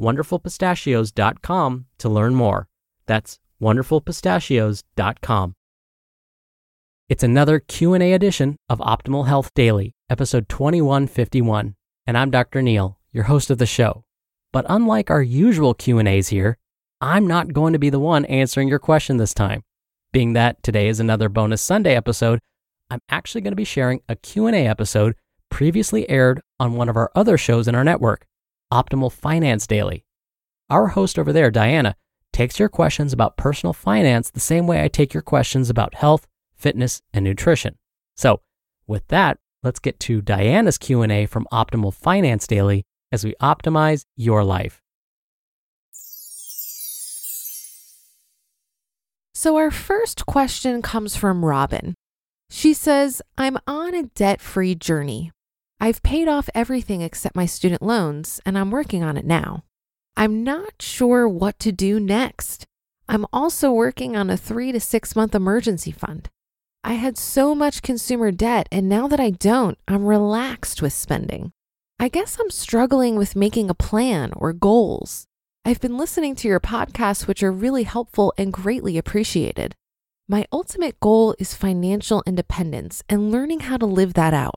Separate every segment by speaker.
Speaker 1: wonderfulpistachios.com to learn more. That's wonderfulpistachios.com. It's another Q&A edition of Optimal Health Daily, episode 2151, and I'm Dr. Neal, your host of the show. But unlike our usual Q&As here, I'm not going to be the one answering your question this time. Being that today is another bonus Sunday episode, I'm actually going to be sharing a Q&A episode previously aired on one of our other shows in our network. Optimal Finance Daily. Our host over there, Diania, takes your questions about personal finance the same way I take your questions about health, fitness, and nutrition. So, with that, let's get to Diania's Q&A from Optimal Finance Daily as we optimize your life.
Speaker 2: So, our first question comes from Robin. She says, I'm on a debt free journey. I've paid off everything except my student loans, and I'm working on it now. I'm not sure what to do next. I'm also working on a three to six month emergency fund. I had so much consumer debt, and now that I don't, I'm relaxed with spending. I guess I'm struggling with making a plan or goals. I've been listening to your podcasts, which are really helpful and greatly appreciated. My ultimate goal is financial independence and learning how to live that out.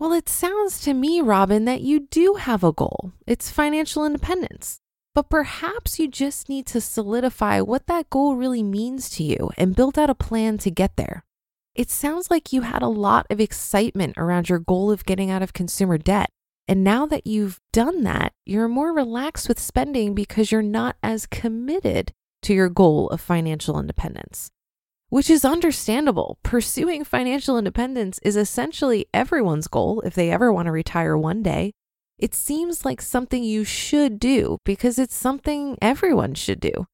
Speaker 2: Well, it sounds to me, Robin, that you do have a goal. It's financial independence. But perhaps you just need to solidify what that goal really means to you and build out a plan to get there. It sounds like you had a lot of excitement around your goal of getting out of consumer debt. And now that you've done that, you're more relaxed with spending because you're not as committed to your goal of financial independence which is understandable. Pursuing financial independence is essentially everyone's goal if they ever want to retire one day. It seems like something you should do because it's something everyone should do.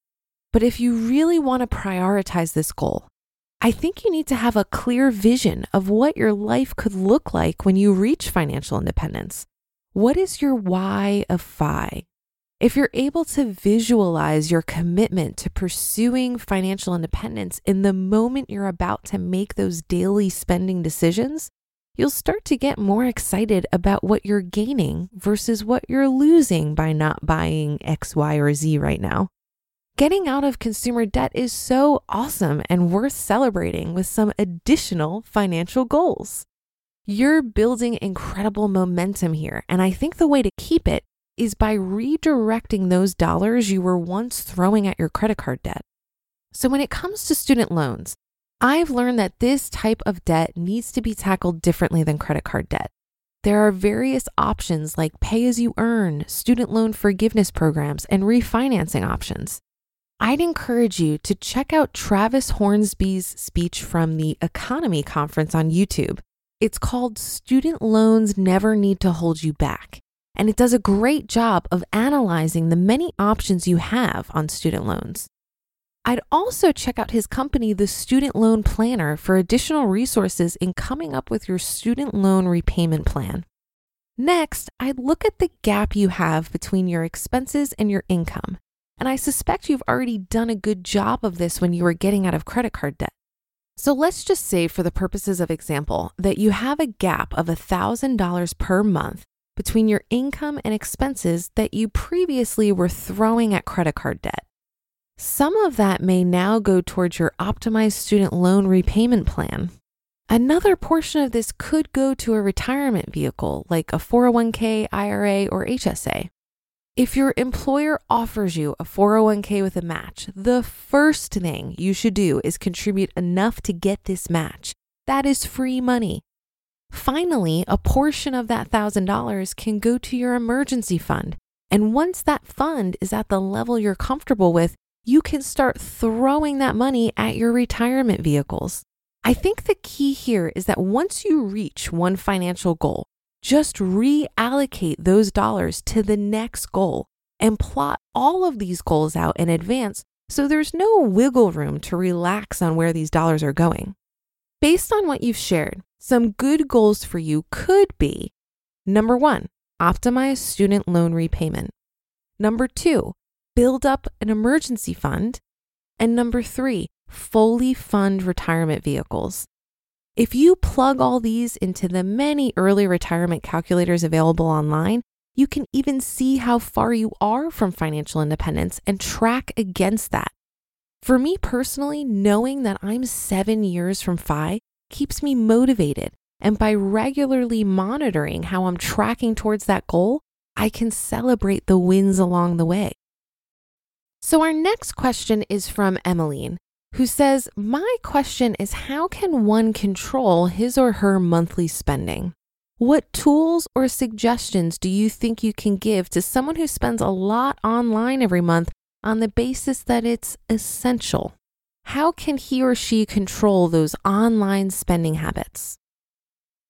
Speaker 2: But if you really want to prioritize this goal, I think you need to have a clear vision of what your life could look like when you reach financial independence. What is your why of FI? If you're able to visualize your commitment to pursuing financial independence in the moment you're about to make those daily spending decisions, you'll start to get more excited about what you're gaining versus what you're losing by not buying X, Y, or Z right now. Getting out of consumer debt is so awesome and worth celebrating with some additional financial goals. You're building incredible momentum here, and I think the way to keep it is by redirecting those dollars you were once throwing at your credit card debt. So, when it comes to student loans, I've learned that this type of debt needs to be tackled differently than credit card debt. There are various options like pay as you earn, student loan forgiveness programs, and refinancing options. I'd encourage you to check out Travis Hornsby's speech from the EconoMe Conference on YouTube. It's called Student Loans Never Need to Hold You Back and it does a great job of analyzing the many options you have on student loans. I'd also check out his company, the Student Loan Planner, for additional resources in coming up with your student loan repayment plan. Next, I'd look at the gap you have between your expenses and your income. And I suspect you've already done a good job of this when you were getting out of credit card debt. So let's just say, for the purposes of example, that you have a gap of $1,000 per month between your income and expenses that you previously were throwing at credit card debt. Some of that may now go towards your optimized student loan repayment plan. Another portion of this could go to a retirement vehicle like a 401k, IRA, or HSA. If your employer offers you a 401k with a match, the first thing you should do is contribute enough to get this match. That is free money. Finally, a portion of that $1,000 can go to your emergency fund. And once that fund is at the level you're comfortable with, you can start throwing that money at your retirement vehicles. I think the key here is that once you reach one financial goal, just reallocate those dollars to the next goal and plot all of these goals out in advance so there's no wiggle room to relax on where these dollars are going. Based on what you've shared, some good goals for you could be number one, optimize student loan repayment. Number two, build up an emergency fund. And number three, fully fund retirement vehicles. If you plug all these into the many early retirement calculators available online, you can even see how far you are from financial independence and track against that. For me personally, knowing that I'm seven years from FI keeps me motivated. And by regularly monitoring how I'm tracking towards that goal, I can celebrate the wins along the way. So, our next question is from Emmeline, who says, My question is how can one control his or her monthly spending? What tools or suggestions do you think you can give to someone who spends a lot online every month on the basis that it's essential? How can he or she control those online spending habits?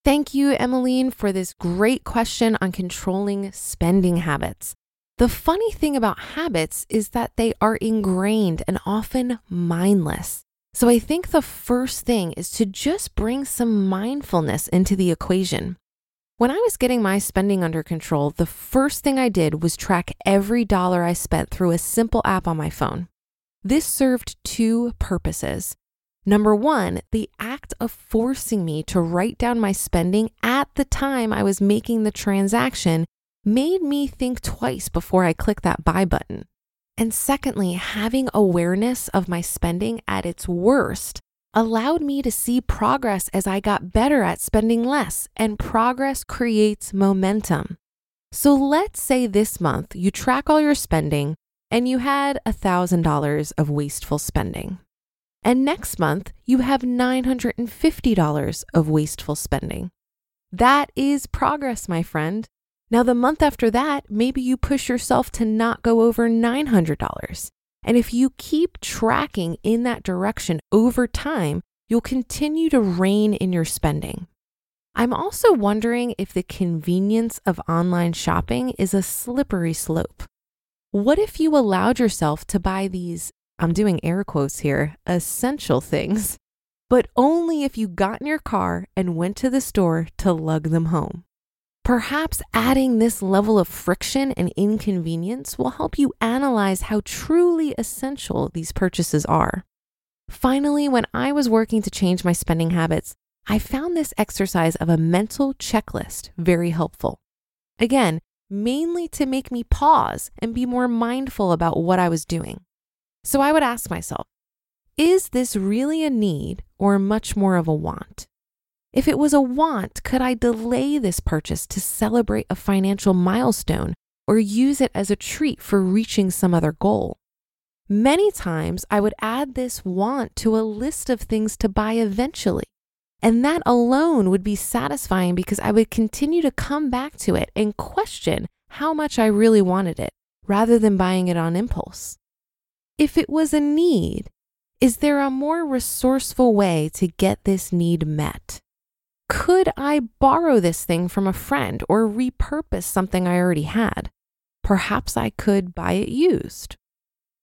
Speaker 2: Thank you, Emmeline, for this great question on controlling spending habits. The funny thing about habits is that they are ingrained and often mindless. So I think the first thing is to just bring some mindfulness into the equation. When I was getting my spending under control, the first thing I did was track every dollar I spent through a simple app on my phone. This served two purposes. Number one, the act of forcing me to write down my spending at the time I was making the transaction made me think twice before I click that buy button. And secondly, having awareness of my spending at its worst allowed me to see progress as I got better at spending less, and progress creates momentum. So let's say this month you track all your spending and you had $1,000 of wasteful spending. And next month you have $950 of wasteful spending. That is progress, my friend. Now, the month after that, maybe you push yourself to not go over $900. And if you keep tracking in that direction over time, you'll continue to rein in your spending. I'm also wondering if the convenience of online shopping is a slippery slope. What if you allowed yourself to buy these, I'm doing air quotes here, essential things, but only if you got in your car and went to the store to lug them home? Perhaps adding this level of friction and inconvenience will help you analyze how truly essential these purchases are. Finally, when I was working to change my spending habits, I found this exercise of a mental checklist very helpful. Again, mainly to make me pause and be more mindful about what I was doing. So I would ask myself, is this really a need or much more of a want? If it was a want, could I delay this purchase to celebrate a financial milestone or use it as a treat for reaching some other goal? Many times I would add this want to a list of things to buy eventually. And that alone would be satisfying because I would continue to come back to it and question how much I really wanted it rather than buying it on impulse. If it was a need, is there a more resourceful way to get this need met? Could I borrow this thing from a friend or repurpose something I already had? Perhaps I could buy it used.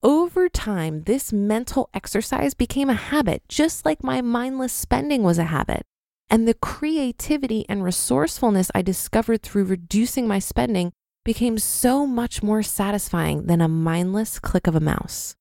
Speaker 2: Over time, this mental exercise became a habit, just like my mindless spending was a habit. And the creativity and resourcefulness I discovered through reducing my spending became so much more satisfying than a mindless click of a mouse.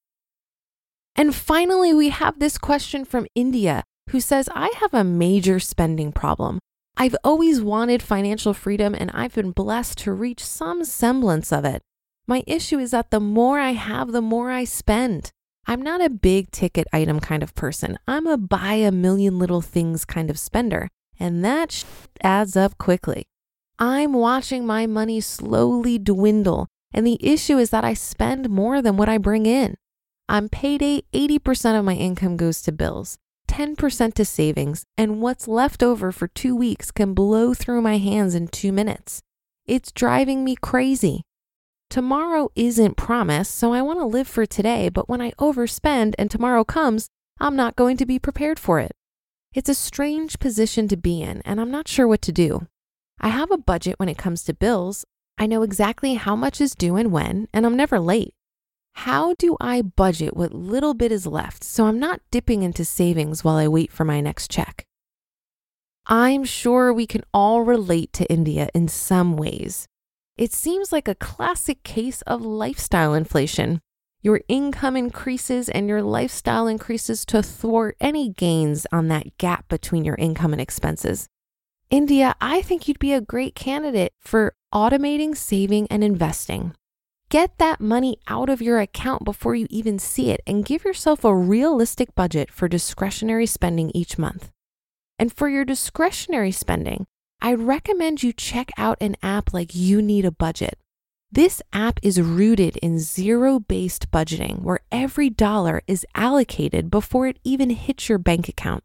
Speaker 2: And finally, we have this question from India who says, I have a major spending problem. I've always wanted financial freedom and I've been blessed to reach some semblance of it. My issue is that the more I have, the more I spend. I'm not a big ticket item kind of person. I'm a buy a million little things kind of spender, and that adds up quickly. I'm watching my money slowly dwindle And the issue is that I spend more than what I bring in. On payday, 80% of my income goes to bills, 10% to savings, and what's left over for two weeks can blow through my hands in two minutes. It's driving me crazy. Tomorrow isn't promised, so I want to live for today, but when I overspend and tomorrow comes, I'm not going to be prepared for it. It's a strange position to be in, and I'm not sure what to do. I have a budget when it comes to bills. I know exactly how much is due and when, and I'm never late. How do I budget what little bit is left so I'm not dipping into savings while I wait for my next check? I'm sure we can all relate to India in some ways. It seems like a classic case of lifestyle inflation. Your income increases and your lifestyle increases to thwart any gains on that gap between your income and expenses. India, I think you'd be a great candidate for automating, saving, and investing. Get that money out of your account before you even see it and give yourself a realistic budget for discretionary spending each month. And for your discretionary spending, I'd recommend you check out an app like You Need a Budget. This app is rooted in zero based budgeting, where every dollar is allocated before it even hits your bank account.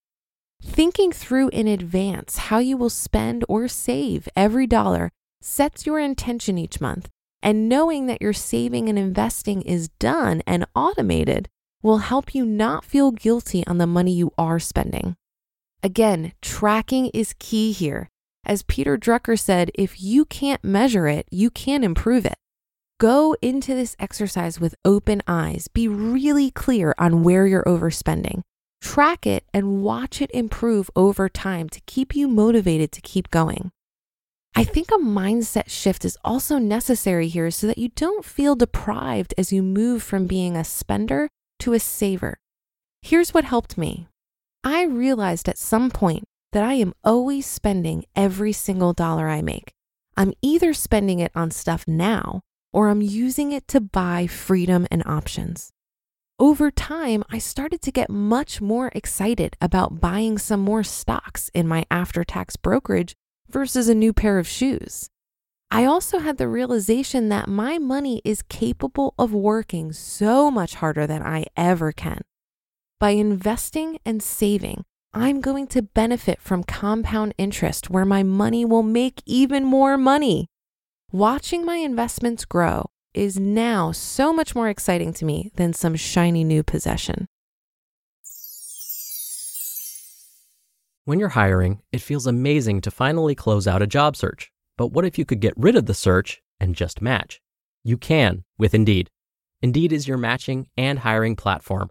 Speaker 2: Thinking through in advance how you will spend or save every dollar sets your intention each month, and knowing that your saving and investing is done and automated will help you not feel guilty on the money you are spending. Again, tracking is key here. As Peter Drucker said, if you can't measure it, you can't improve it. Go into this exercise with open eyes. Be really clear on where you're overspending. Track it and watch it improve over time to keep you motivated to keep going. I think a mindset shift is also necessary here so that you don't feel deprived as you move from being a spender to a saver. Here's what helped me I realized at some point that I am always spending every single dollar I make. I'm either spending it on stuff now or I'm using it to buy freedom and options. Over time, I started to get much more excited about buying some more stocks in my after tax brokerage versus a new pair of shoes. I also had the realization that my money is capable of working so much harder than I ever can. By investing and saving, I'm going to benefit from compound interest where my money will make even more money. Watching my investments grow is now so much more exciting to me than some shiny new possession.
Speaker 1: When you're hiring, it feels amazing to finally close out a job search. But what if you could get rid of the search and just match? You can with Indeed. Indeed is your matching and hiring platform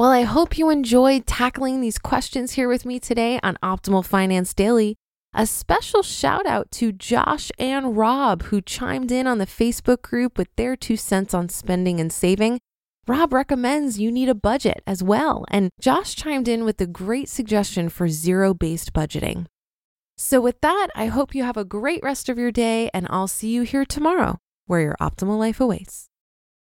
Speaker 2: Well, I hope you enjoyed tackling these questions here with me today on Optimal Finance Daily. A special shout out to Josh and Rob, who chimed in on the Facebook group with their two cents on spending and saving. Rob recommends you need a budget as well, and Josh chimed in with a great suggestion for zero based budgeting. So, with that, I hope you have a great rest of your day, and I'll see you here tomorrow where your optimal life awaits.